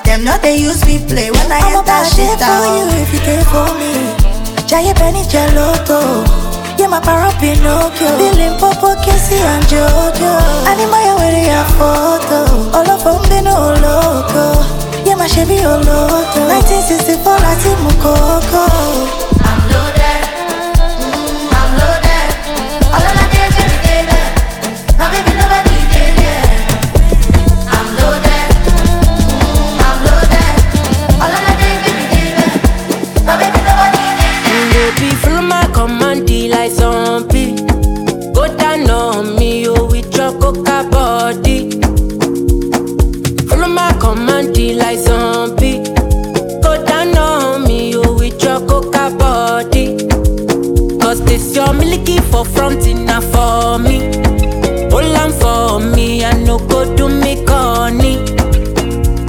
Speaker 23: Them know they use me play when I enter shit
Speaker 15: shit for
Speaker 23: out.
Speaker 15: you
Speaker 23: if you care for me. Jaya Benny Geloto. Yeah, my paro Pinocchio. Billing Popo, Casey and Jojo. Animaya with a photo. All of them been all loco. má ṣe bí olóòótọ́ 1964
Speaker 24: láti mú kókó. For front enough for me. Hold on for me, I no go do me corny.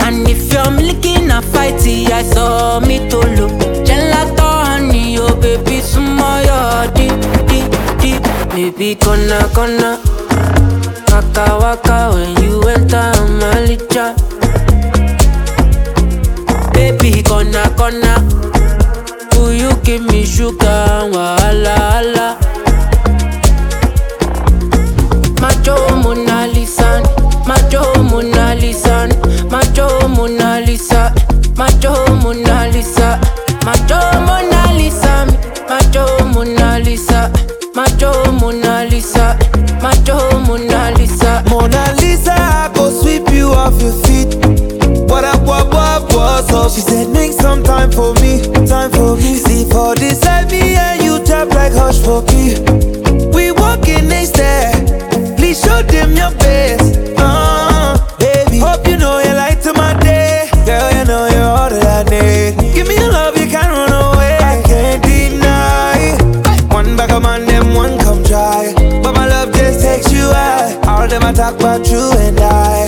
Speaker 24: And if you're milky na fighty, I saw me to look. Gelato honey, oh baby, small your deep, deep, deep. Baby, gonna, gonna. Waka waka when you enter my licha. Baby, gonna, gonna. Will you give me sugar? Wahala, hala. Mona Lisa, Macho Mona Lisa, Macho Mona Lisa, Macho Mona Lisa, Macho Mona Lisa, Macho Mona Lisa, Macho Mona Lisa, Macho Mona Lisa.
Speaker 16: Mona Lisa, I go sweep you off your feet. What up, what, what, what's up? She said, make some time for me, time for me. See for talk about you and I.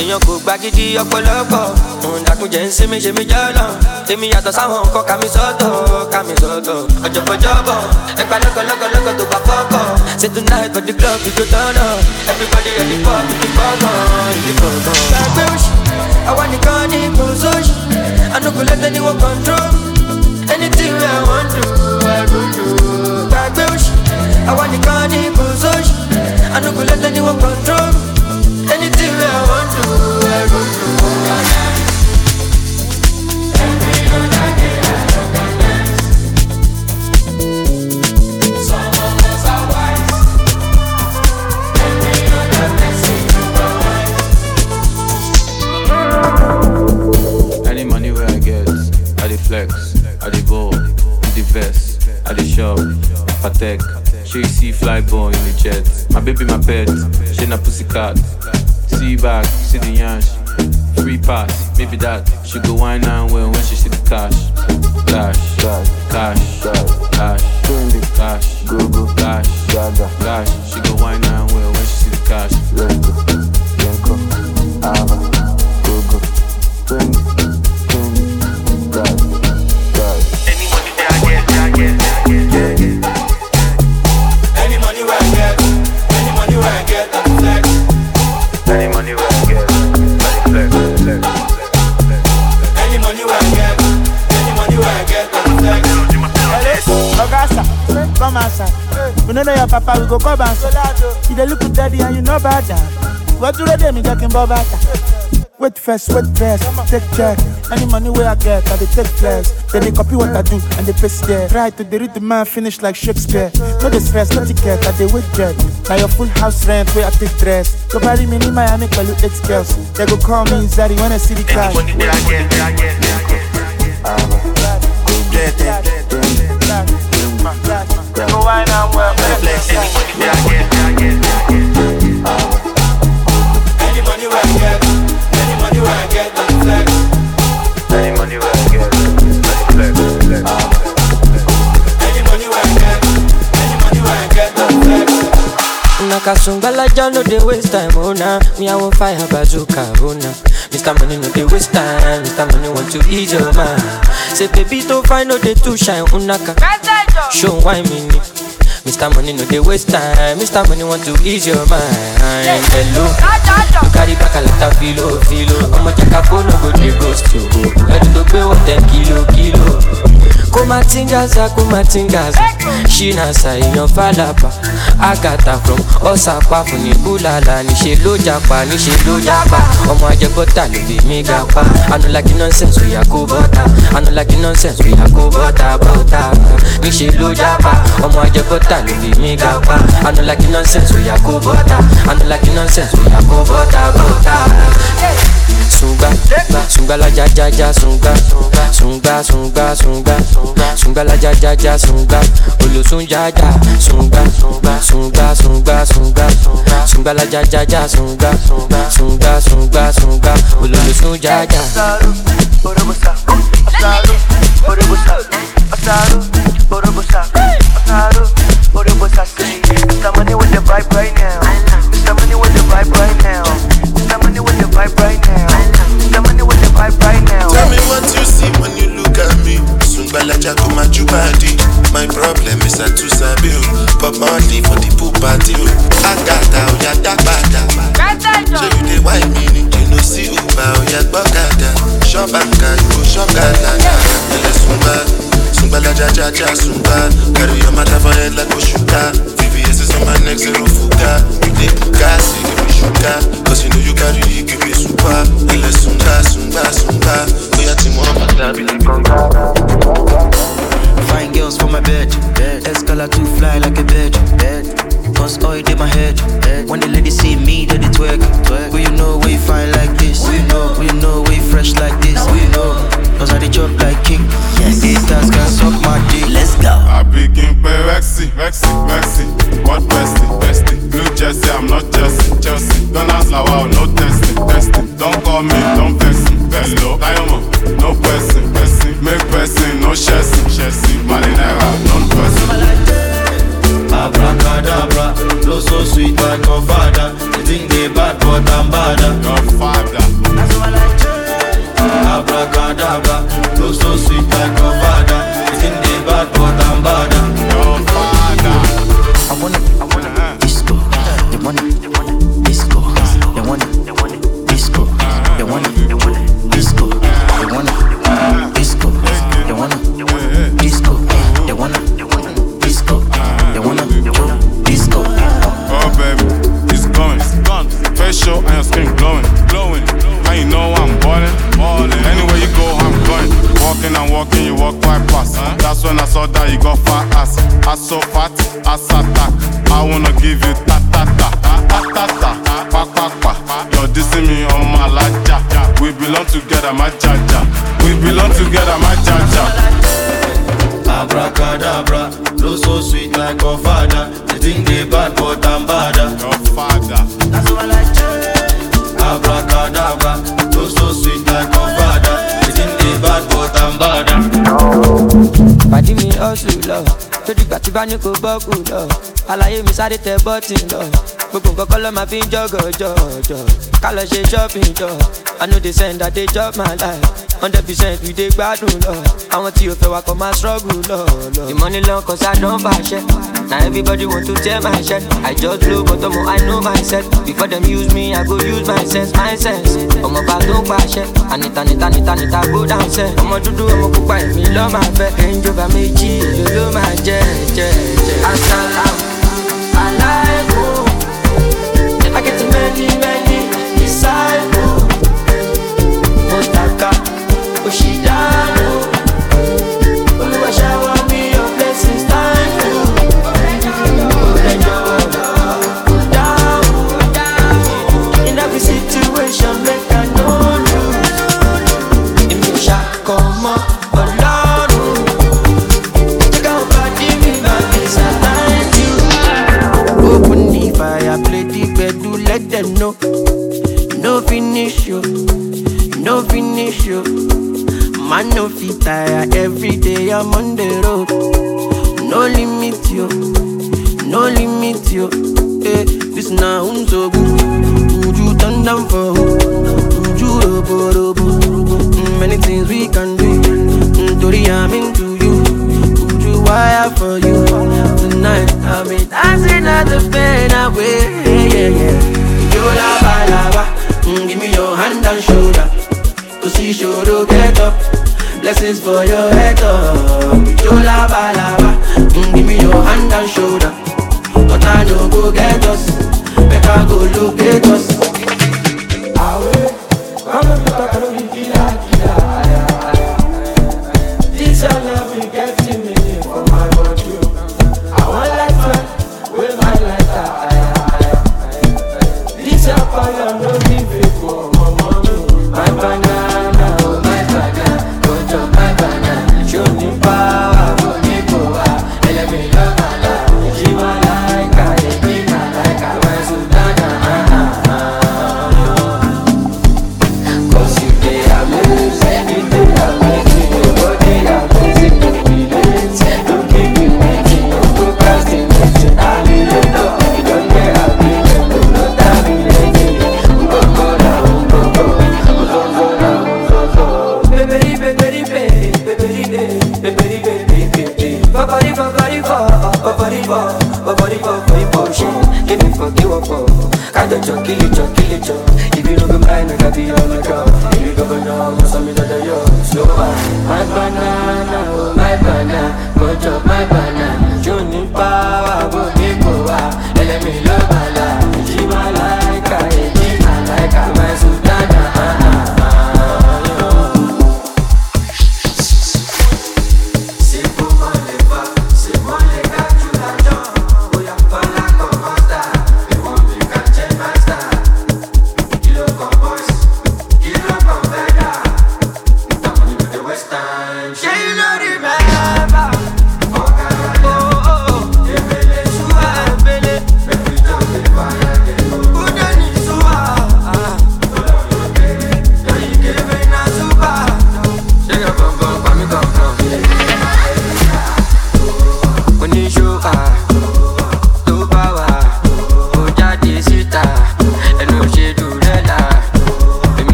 Speaker 7: èèyàn kò gba ọ̀pọ̀lọpọ̀. Òun dàkúnjẹ ń sinmi ṣe mí jọ́nà. Èmi yàtọ̀ sáwọn nǹkan ká mi sọ́tọ̀ ká mi sọ́tọ̀. Ọ̀jọ̀gbọ̀jọ̀bọ̀ ẹgbà lọ́kọ̀lọ́kọ̀lọ́kọ̀ tó bá fọ́kọ̀ say tonight for the club turn up everybody ready for the fọ́kàn ìdí fọ́kàn. gbàgbé òṣì àwa nìkan ní kò sóṣì. Àná kò let anyone control anything i wan do i go do. gbàgbé òṣì àwa nìkan ní kò sóṣì. Àná kò let anyone control. Anything
Speaker 25: She see fly ball in the jet. My baby, my pet, she na pussycat. See back, see the yansh. Free pass, maybe that. She go wine and well when she see the cash. Cash, cash, cash, cash, cash, go go, cash, cash. She go wine and well when she see the cash. Let's go, Yanko, Ava,
Speaker 11: come outside. We no know your papa, we go come outside. You dey look daddy and you know bad down. What do they do? Me getting bob Wait first, wait first, take check. Any money where I get, I dey take flex. Then they copy what I do and they paste there. Try to dey read the man finish like Shakespeare. No dey stress, no ticket, I dey wait jet. Now your full house rent where I take dress. Go marry me in Miami, call you eight girls. They go call me Zari when I see the cash.
Speaker 21: Any money where I get, I get, I get. Get it.
Speaker 11: Go wine and well,
Speaker 21: flex. Any money where I get, I get, I get. Any money where I get, any money where I get, I flex. Any money where I get, I flex, flex. Any money where
Speaker 7: No waste time, oh nah. Me I want fire bazooka, oh nah. Mr. Money no dey waste time, Mr. Money want to ease your mind. Say baby to find no dey too shine, unaka. Oh Show why me ni. Mr. Money no dey waste time, Mr. Money want to ease your mind. Hello, you carry back a lot of filo, filo. Ọmọ jẹ́ka fóònù go dey ghost you. Gbé wọ́n ten kilo, kilo. Kumatingaza kumatingaza. Shinasa èèyàn falapa agata from ọsàpá ní búlàlà níṣẹ ló japa níṣẹ ló japa ọmọ ajẹbọta ló lè mí ga pa anulaki nonsense oya kó bọta anulaki nonsense oya kó bọta bọta níṣẹ ló japa ọmọ ajẹbọta ló lè mí ga pa anulaki nonsense oya kó bọta anulaki nonsense oya kó bọta bọta. Sunga, sunga la ja ja ja sunga, la ja ja ja sunga, olosun ja ja sunga, sunga sunga sunga, sunga la ja ja ja sunga, sunga sunga sunga, olosun ja ja.
Speaker 21: Mr. Money with the vibe right now. Mr. Money with the vibe right now. Mr. Money with the vibe right now.
Speaker 5: Sungbalaja come at you body. My problem is I too sabi o. Pop money for the pool party o. Agata oya dagbada. So you dey whine me ni you no see Uber oya gbọ́kada. Shop anka you go shop galana. Ele sungba, sungbalaja ja ja sungba. Carry your matter for head like Oshuka. VVS is on my neck zero oh, fuga. You dey gas, you give me sugar. Cause you know you carry you give me super. Ele sunga, sunga, sunga. Oya ti mo ọmọdé bí lè
Speaker 10: Fine Escala too fly like a bird. Cause oil in my head. When the ladies see me, they they twerk. Who you know we fine like this? Who you know? Who you know we fresh like this? Who you know? Cause I did chop like king. Yes. Haters can suck my dick. Let's go.
Speaker 20: I begin pay Rexy, Rexy, Rexy. What bestie, bestie? Blue Jersey, I'm not Chelsea, Chelsea. Don't ask now, wow, no testing, testing. Don't call me, don't vex me, vex me. Diamond, no person, person. Make person, no chassis,
Speaker 10: so sweet, like
Speaker 26: my
Speaker 27: father. You think they bad, but I'm badder.
Speaker 20: Godfather. Bá ní kó bọ́ọ̀kù lọ àlàyé mi sáré tẹ bọ́tì lọ. Gbogbo nǹkan kọ́ ló máa fi ń jọ́gọ̀ jọ̀jọ̀. Ká lọ ṣe shopping jọ i no dey send i dey chop my life hundred percent we dey gbádùn lọ. Àwọn tí o fẹ́ wa kọ́ máa struggle lọ lọ. the money long cause i don fàṣẹ na everybody want to tear my shirt i just blow but ọmọ i know my myself before dem use me i go use my sense my sense. Ọmọ bá tó ń pàṣẹ. Ànita nita nita nita go down sẹ ọmọ dúdú ọmọ pupa èmi lọ́ máa fẹ́. Ẹ̀ńjọba méjì èlò ló máa jẹ́ jẹ́ jẹ́. asalaam alaikum i get many many
Speaker 16: them know. No finish you, no finish you. Man no fit tire, every day I'm on the road. No limit you, no limit you. Eh, this na. Would you turn down for who? You robo robo? Mm, Many things we can do. Mm, Tori, I'm into you. You wire for you? Tonight, I'm dancing at the pain away. Yeah, yeah. You lava lava. Mm, give me your hand and shoulder. To see shoulder get up. Blessings for your head up. You lava lava. Mm, give me your hand and shoulder. But I no go get us. Better go locate us.
Speaker 7: This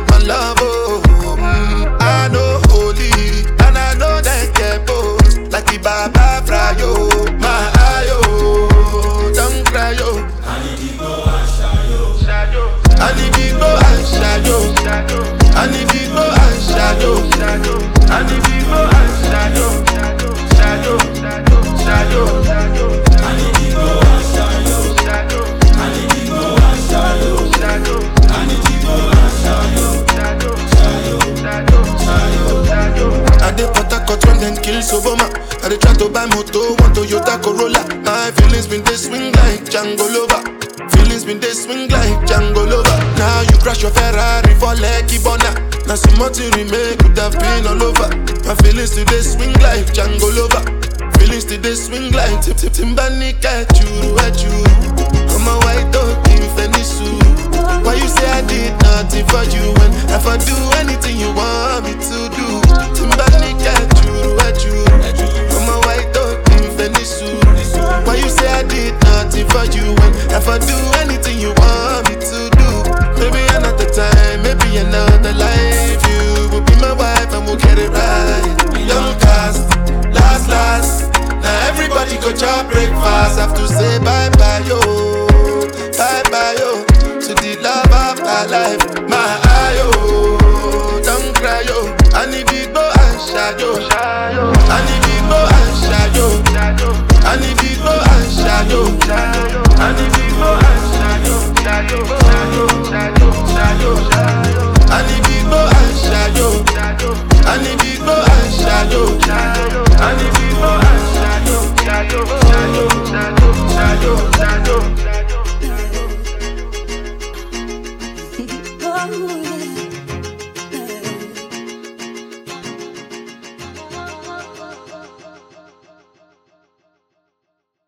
Speaker 5: manipulate my love, oh. Mm, I know holy and I know that get both. Like the Baba Frayo, my ayo, don't cry, yo. I need to go and shadow. I need to go and shadow. I need to go and shadow. I need them kill Soboma. I dey try to buy moto, one Toyota Corolla. My feelings been they swing like Django Lover. Feelings been they swing like Django Lover. Now you crash your Ferrari for Lucky Bona. Now some more to remake could have been all over. My feelings today swing like Django Lover. Feelings today swing like Tip Tip Timbani you, at you. I'm a white dog in Venice. Why you say I did nothing for you when if I do anything you want me to do? Timbani you at you, did for you when if I do anything you want me to do? Maybe another time, maybe another life. You will be my wife and we'll get it right. Young cast, last, last. Now everybody go chop breakfast. Have to say bye bye, yo. Shadow. Go and shadow, shadow. I need to go and shadow. I need to go and shadow. I need to go and shadow. Shadow, shadow, shadow, shadow, shadow.